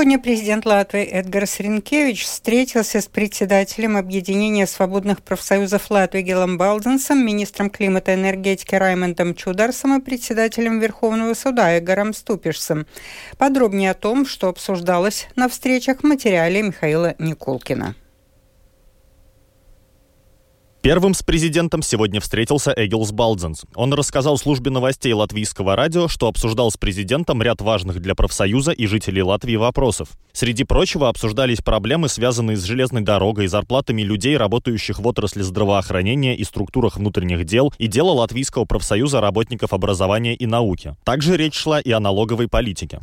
Сегодня президент Латвии Эдгарс Ринкевич встретился с председателем Объединения свободных профсоюзов Латвии Гелом Балденсом, министром климата и энергетики Раймондом Чударсом и председателем Верховного суда Игорем Ступишсом. Подробнее о том, что обсуждалось на встречах в материале Михаила Николкина. Первым с президентом сегодня встретился Эгилс Балдзенс. Он рассказал службе новостей латвийского радио, что обсуждал с президентом ряд важных для профсоюза и жителей Латвии вопросов. Среди прочего обсуждались проблемы, связанные с железной дорогой, зарплатами людей, работающих в отрасли здравоохранения и структурах внутренних дел, и дело Латвийского профсоюза работников образования и науки. Также речь шла и о налоговой политике.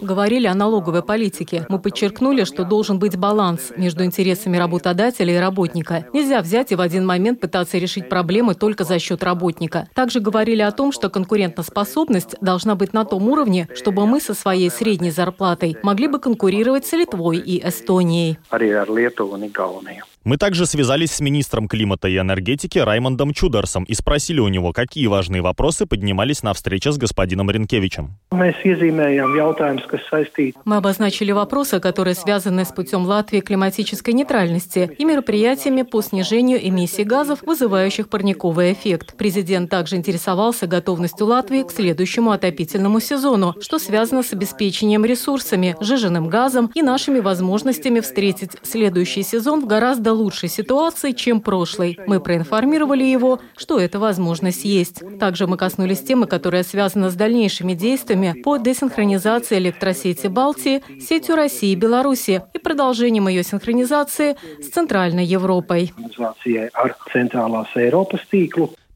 Говорили о налоговой политике. Мы подчеркнули, что должен быть баланс между интересами работодателя и работодателя работника. Нельзя взять и в один момент пытаться решить проблемы только за счет работника. Также говорили о том, что конкурентоспособность должна быть на том уровне, чтобы мы со своей средней зарплатой могли бы конкурировать с Литвой и Эстонией. Мы также связались с министром климата и энергетики Раймондом Чудерсом и спросили у него, какие важные вопросы поднимались на встрече с господином Ренкевичем. Мы обозначили вопросы, которые связаны с путем Латвии климатической нейтральности и мероприятиями по снижению эмиссий газов, вызывающих парниковый эффект. Президент также интересовался готовностью Латвии к следующему отопительному сезону, что связано с обеспечением ресурсами, жиженным газом и нашими возможностями встретить следующий сезон в гораздо лучшей ситуации, чем прошлой. Мы проинформировали его, что эта возможность есть. Также мы коснулись темы, которая связана с дальнейшими действиями по десинхронизации электросети Балтии сетью России и Беларуси и продолжением ее синхронизации с Центральной Европой.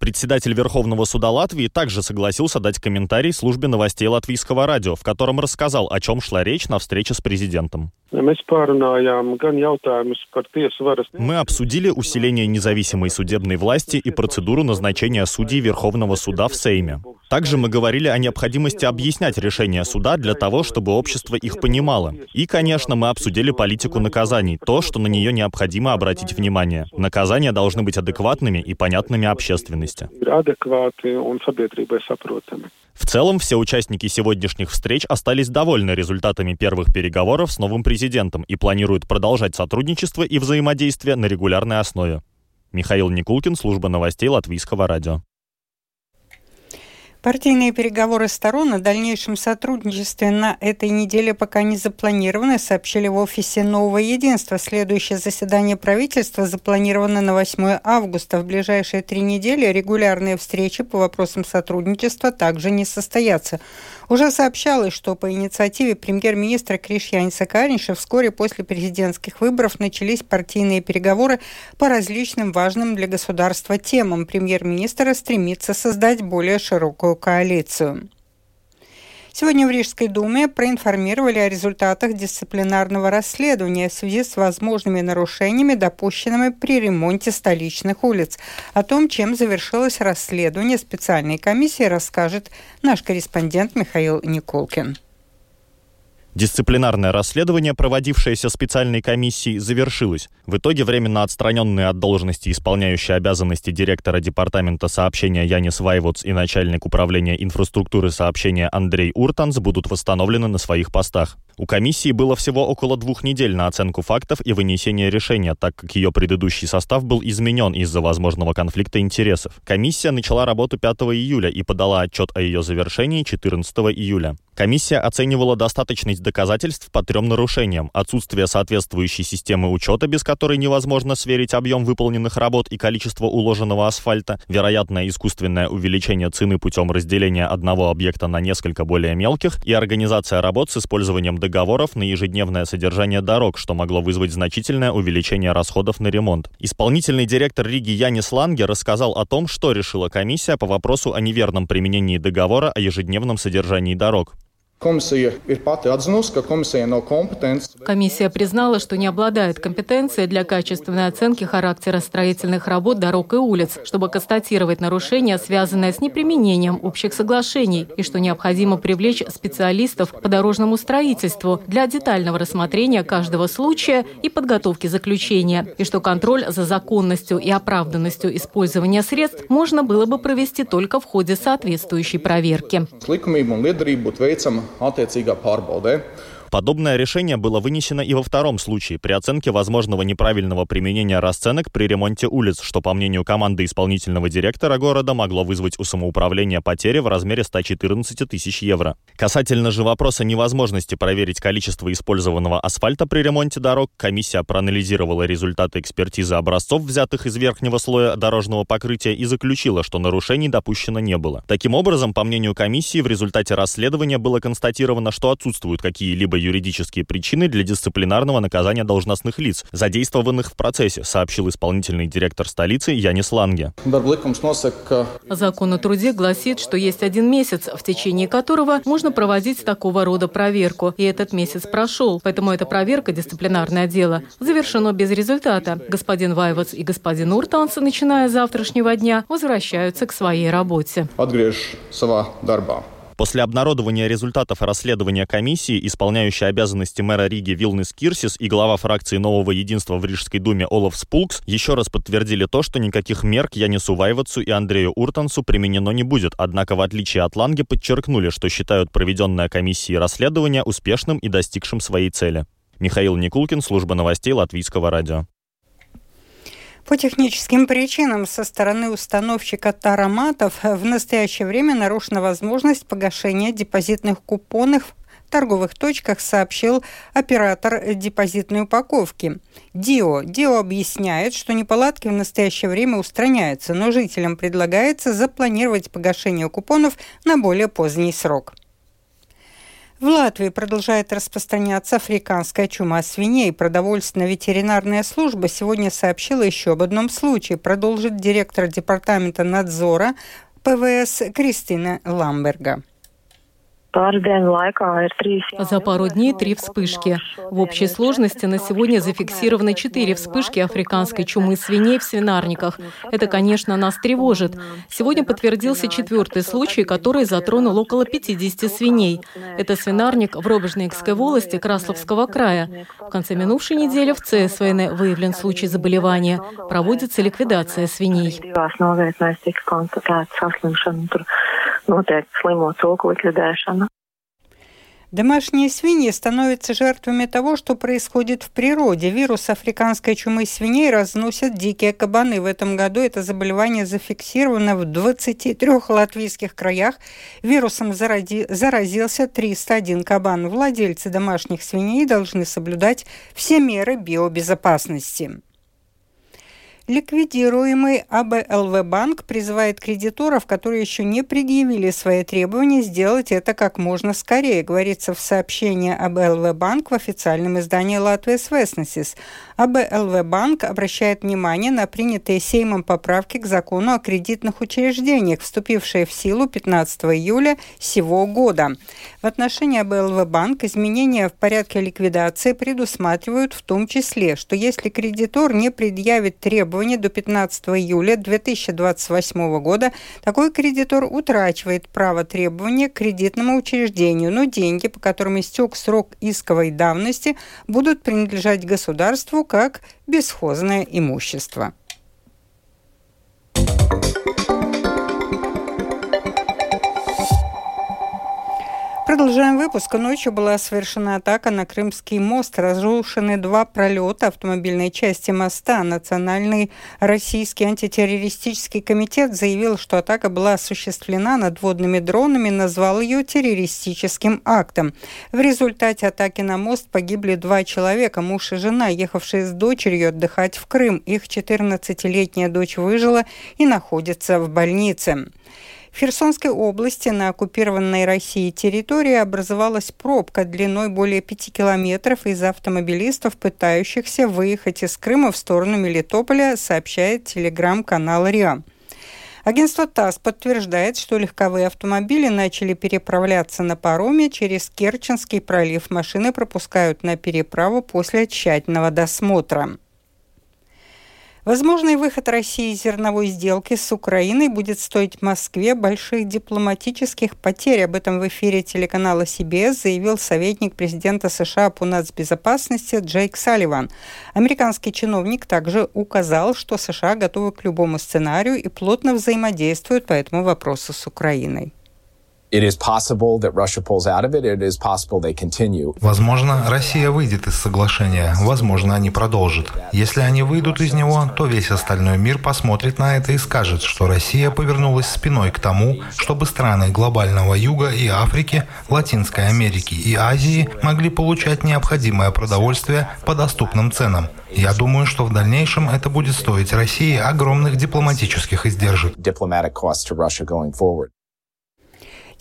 Председатель Верховного суда Латвии также согласился дать комментарий службе новостей латвийского радио, в котором рассказал, о чем шла речь на встрече с президентом. Мы обсудили усиление независимой судебной власти и процедуру назначения судей Верховного суда в Сейме. Также мы говорили о необходимости объяснять решения суда для того, чтобы общество их понимало. И, конечно, мы обсудили политику наказаний, то, что на нее необходимо обратить внимание. Наказания должны быть адекватными и понятными общественности. В целом, все участники сегодняшних встреч остались довольны результатами первых переговоров с новым президентом и планируют продолжать сотрудничество и взаимодействие на регулярной основе. Михаил Никулкин, служба новостей Латвийского радио. Партийные переговоры сторон о дальнейшем сотрудничестве на этой неделе пока не запланированы, сообщили в офисе «Нового единства». Следующее заседание правительства запланировано на 8 августа. В ближайшие три недели регулярные встречи по вопросам сотрудничества также не состоятся. Уже сообщалось, что по инициативе премьер-министра Кришьяниса Каринша вскоре после президентских выборов начались партийные переговоры по различным важным для государства темам. Премьер-министр стремится создать более широкую коалицию. Сегодня в Рижской думе проинформировали о результатах дисциплинарного расследования в связи с возможными нарушениями, допущенными при ремонте столичных улиц. О том, чем завершилось расследование специальной комиссии, расскажет наш корреспондент Михаил Николкин. Дисциплинарное расследование, проводившееся специальной комиссией, завершилось. В итоге временно отстраненные от должности исполняющие обязанности директора департамента сообщения Янис Вайвудс и начальник управления инфраструктуры сообщения Андрей Уртанс будут восстановлены на своих постах. У комиссии было всего около двух недель на оценку фактов и вынесение решения, так как ее предыдущий состав был изменен из-за возможного конфликта интересов. Комиссия начала работу 5 июля и подала отчет о ее завершении 14 июля. Комиссия оценивала достаточность доказательств по трем нарушениям. Отсутствие соответствующей системы учета, без которой невозможно сверить объем выполненных работ и количество уложенного асфальта, вероятное искусственное увеличение цены путем разделения одного объекта на несколько более мелких и организация работ с использованием договоров на ежедневное содержание дорог, что могло вызвать значительное увеличение расходов на ремонт. Исполнительный директор Риги Янис Ланге рассказал о том, что решила комиссия по вопросу о неверном применении договора о ежедневном содержании дорог. Комиссия признала, что не обладает компетенцией для качественной оценки характера строительных работ дорог и улиц, чтобы констатировать нарушения, связанные с неприменением общих соглашений, и что необходимо привлечь специалистов по дорожному строительству для детального рассмотрения каждого случая и подготовки заключения, и что контроль за законностью и оправданностью использования средств можно было бы провести только в ходе соответствующей проверки. Attiecīgā pārbaudē. Подобное решение было вынесено и во втором случае при оценке возможного неправильного применения расценок при ремонте улиц, что, по мнению команды исполнительного директора города, могло вызвать у самоуправления потери в размере 114 тысяч евро. Касательно же вопроса невозможности проверить количество использованного асфальта при ремонте дорог, комиссия проанализировала результаты экспертизы образцов, взятых из верхнего слоя дорожного покрытия, и заключила, что нарушений допущено не было. Таким образом, по мнению комиссии, в результате расследования было констатировано, что отсутствуют какие-либо юридические причины для дисциплинарного наказания должностных лиц, задействованных в процессе, сообщил исполнительный директор столицы Янис Ланге. Закон о труде гласит, что есть один месяц, в течение которого можно проводить такого рода проверку. И этот месяц прошел, поэтому эта проверка, дисциплинарное дело, завершено без результата. Господин Вайвац и господин Уртанс, начиная с завтрашнего дня, возвращаются к своей работе. Atgriež savā darbā. После обнародования результатов расследования комиссии, исполняющей обязанности мэра Риги Вилнес Кирсис и глава фракции Нового единства в Рижской думе Олаф Спулкс еще раз подтвердили то, что никаких мер к Янису Вайвацу и Андрею Уртансу применено не будет. Однако, в отличие от Ланге, подчеркнули, что считают проведенное комиссией расследование успешным и достигшим своей цели. Михаил Никулкин, служба новостей Латвийского радио. По техническим причинам со стороны установщика тароматов в настоящее время нарушена возможность погашения депозитных купонов торговых точках, сообщил оператор депозитной упаковки. ДИО. ДИО объясняет, что неполадки в настоящее время устраняются, но жителям предлагается запланировать погашение купонов на более поздний срок. В Латвии продолжает распространяться африканская чума свиней. Продовольственно-ветеринарная служба сегодня сообщила еще об одном случае. Продолжит директор департамента надзора ПВС Кристина Ламберга. За пару дней три вспышки. В общей сложности на сегодня зафиксированы четыре вспышки африканской чумы свиней в свинарниках. Это, конечно, нас тревожит. Сегодня подтвердился четвертый случай, который затронул около 50 свиней. Это свинарник в Робежникской волости Красловского края. В конце минувшей недели в ЦСВН выявлен случай заболевания. Проводится ликвидация свиней notiek slimo cūku likvidēšana. Домашние свиньи становятся жертвами того, что происходит в природе. Вирус африканской чумы свиней разносят дикие кабаны. В этом году это заболевание зафиксировано в 23 латвийских краях. Вирусом заради... заразился 301 кабан. Владельцы домашних свиней должны соблюдать все меры биобезопасности. Ликвидируемый АБЛВ банк призывает кредиторов, которые еще не предъявили свои требования, сделать это как можно скорее, говорится в сообщении АБЛВ банк в официальном издании Латвия Вестнесис. АБЛВ банк обращает внимание на принятые Сеймом поправки к закону о кредитных учреждениях, вступившие в силу 15 июля сего года. В отношении АБЛВ банк изменения в порядке ликвидации предусматривают в том числе, что если кредитор не предъявит требования требований до 15 июля 2028 года такой кредитор утрачивает право требования к кредитному учреждению, но деньги, по которым истек срок исковой давности, будут принадлежать государству как бесхозное имущество. Продолжаем выпуск. Ночью была совершена атака на Крымский мост. Разрушены два пролета автомобильной части моста. Национальный российский антитеррористический комитет заявил, что атака была осуществлена надводными дронами, назвал ее террористическим актом. В результате атаки на мост погибли два человека, муж и жена, ехавшие с дочерью отдыхать в Крым. Их 14-летняя дочь выжила и находится в больнице. В Херсонской области на оккупированной Россией территории образовалась пробка длиной более пяти километров из автомобилистов, пытающихся выехать из Крыма в сторону Мелитополя, сообщает телеграм-канал РИА. Агентство ТАСС подтверждает, что легковые автомобили начали переправляться на пароме через Керченский пролив. Машины пропускают на переправу после тщательного досмотра. Возможный выход России из зерновой сделки с Украиной будет стоить Москве больших дипломатических потерь. Об этом в эфире телеканала CBS заявил советник президента США по нацбезопасности Джейк Салливан. Американский чиновник также указал, что США готовы к любому сценарию и плотно взаимодействуют по этому вопросу с Украиной. Возможно, Россия выйдет из соглашения, возможно, они продолжат. Если они выйдут из него, то весь остальной мир посмотрит на это и скажет, что Россия повернулась спиной к тому, чтобы страны глобального юга и Африки, Латинской Америки и Азии могли получать необходимое продовольствие по доступным ценам. Я думаю, что в дальнейшем это будет стоить России огромных дипломатических издержек.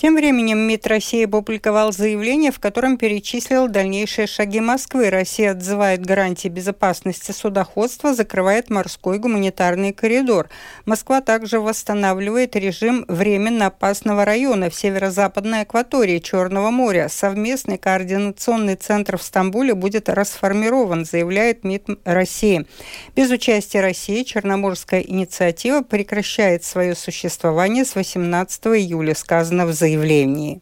Тем временем МИД России опубликовал заявление, в котором перечислил дальнейшие шаги Москвы. Россия отзывает гарантии безопасности судоходства, закрывает морской гуманитарный коридор. Москва также восстанавливает режим временно опасного района в северо-западной акватории Черного моря. Совместный координационный центр в Стамбуле будет расформирован, заявляет МИД России. Без участия России Черноморская инициатива прекращает свое существование с 18 июля, сказано в заявлении заявлении.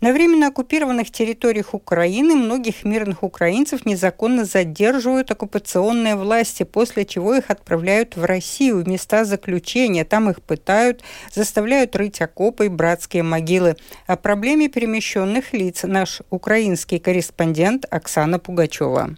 На временно оккупированных территориях Украины многих мирных украинцев незаконно задерживают оккупационные власти, после чего их отправляют в Россию в места заключения. Там их пытают, заставляют рыть окопы и братские могилы. О проблеме перемещенных лиц наш украинский корреспондент Оксана Пугачева.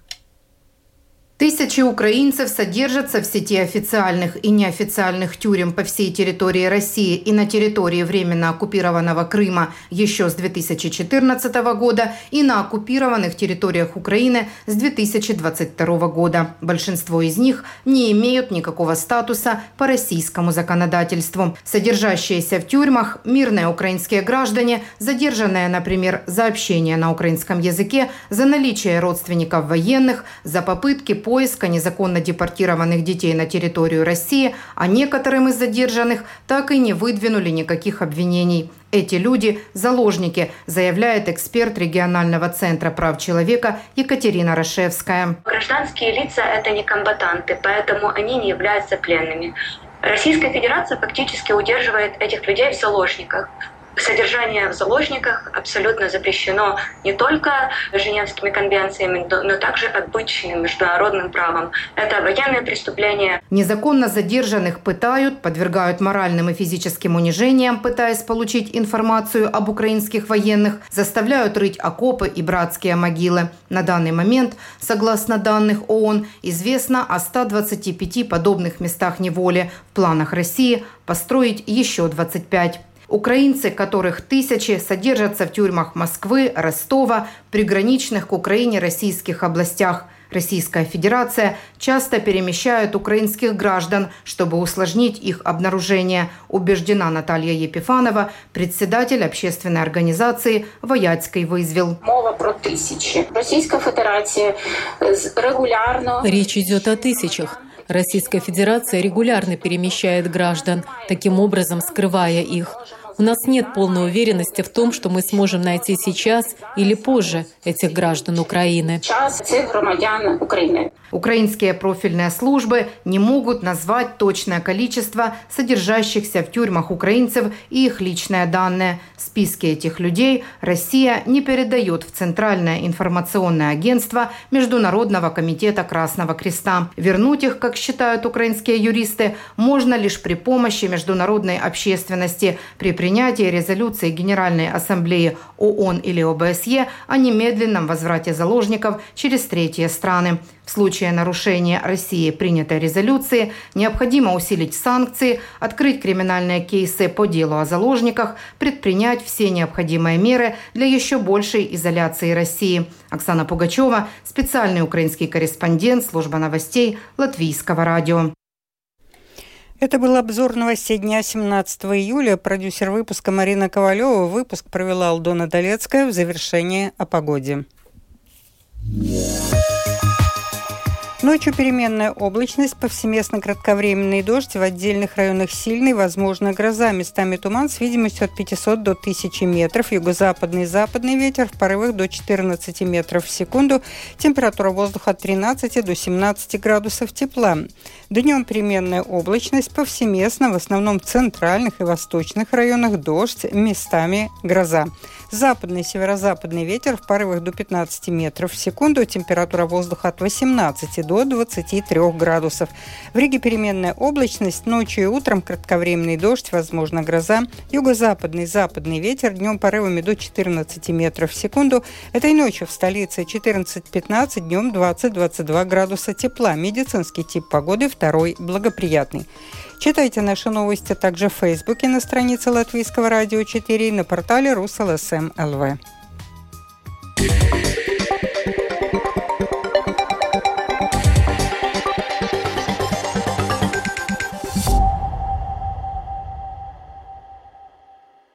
Тысячи украинцев содержатся в сети официальных и неофициальных тюрем по всей территории России и на территории временно оккупированного Крыма еще с 2014 года и на оккупированных территориях Украины с 2022 года. Большинство из них не имеют никакого статуса по российскому законодательству. Содержащиеся в тюрьмах мирные украинские граждане, задержанные, например, за общение на украинском языке, за наличие родственников военных, за попытки по поиска незаконно депортированных детей на территорию России, а некоторым из задержанных так и не выдвинули никаких обвинений. Эти люди – заложники, заявляет эксперт регионального центра прав человека Екатерина Рашевская. Гражданские лица – это не комбатанты, поэтому они не являются пленными. Российская Федерация фактически удерживает этих людей в заложниках. Содержание в заложниках абсолютно запрещено не только Женевскими конвенциями, но также обычным международным правом. Это военные преступления. Незаконно задержанных пытают, подвергают моральным и физическим унижениям, пытаясь получить информацию об украинских военных, заставляют рыть окопы и братские могилы. На данный момент, согласно данных ООН, известно о 125 подобных местах неволи. В планах России построить еще 25. Украинцы, которых тысячи, содержатся в тюрьмах Москвы, Ростова, приграничных к Украине российских областях. Российская Федерация часто перемещает украинских граждан, чтобы усложнить их обнаружение, убеждена Наталья Епифанова, председатель общественной организации «Вояцкий вызвел». Мова про тысячи. Российская Федерация регулярно... Речь идет о тысячах. Российская Федерация регулярно перемещает граждан, таким образом скрывая их. У нас нет полной уверенности в том, что мы сможем найти сейчас или позже этих граждан Украины. Украинские профильные службы не могут назвать точное количество содержащихся в тюрьмах украинцев и их личные данные. Списки этих людей Россия не передает в Центральное информационное агентство Международного комитета Красного Креста. Вернуть их, как считают украинские юристы, можно лишь при помощи международной общественности, при принятии резолюции Генеральной Ассамблеи ООН или ОБСЕ о немедленном возврате заложников через третьи страны. В случае нарушения России принятой резолюции необходимо усилить санкции, открыть криминальные кейсы по делу о заложниках, предпринять все необходимые меры для еще большей изоляции России. Оксана Пугачева, специальный украинский корреспондент служба новостей Латвийского радио. Это был обзор новостей дня 17 июля. Продюсер выпуска Марина Ковалева. Выпуск провела Алдона Долецкая в завершение о погоде. Ночью переменная облачность, повсеместно кратковременный дождь, в отдельных районах сильный, возможно гроза, местами туман с видимостью от 500 до 1000 метров, юго-западный и западный ветер в порывах до 14 метров в секунду, температура воздуха от 13 до 17 градусов тепла. Днем переменная облачность, повсеместно, в основном в центральных и восточных районах дождь, местами гроза. Западный северо-западный ветер в порывах до 15 метров в секунду, температура воздуха от 18 до до 23 градусов. В Риге переменная облачность, ночью и утром кратковременный дождь, возможно гроза. Юго-западный, западный ветер, днем порывами до 14 метров в секунду. Этой ночью в столице 14-15, днем 20-22 градуса тепла. Медицинский тип погоды второй благоприятный. Читайте наши новости также в Фейсбуке на странице Латвийского радио 4 и на портале РусЛСМ эм ЛВ.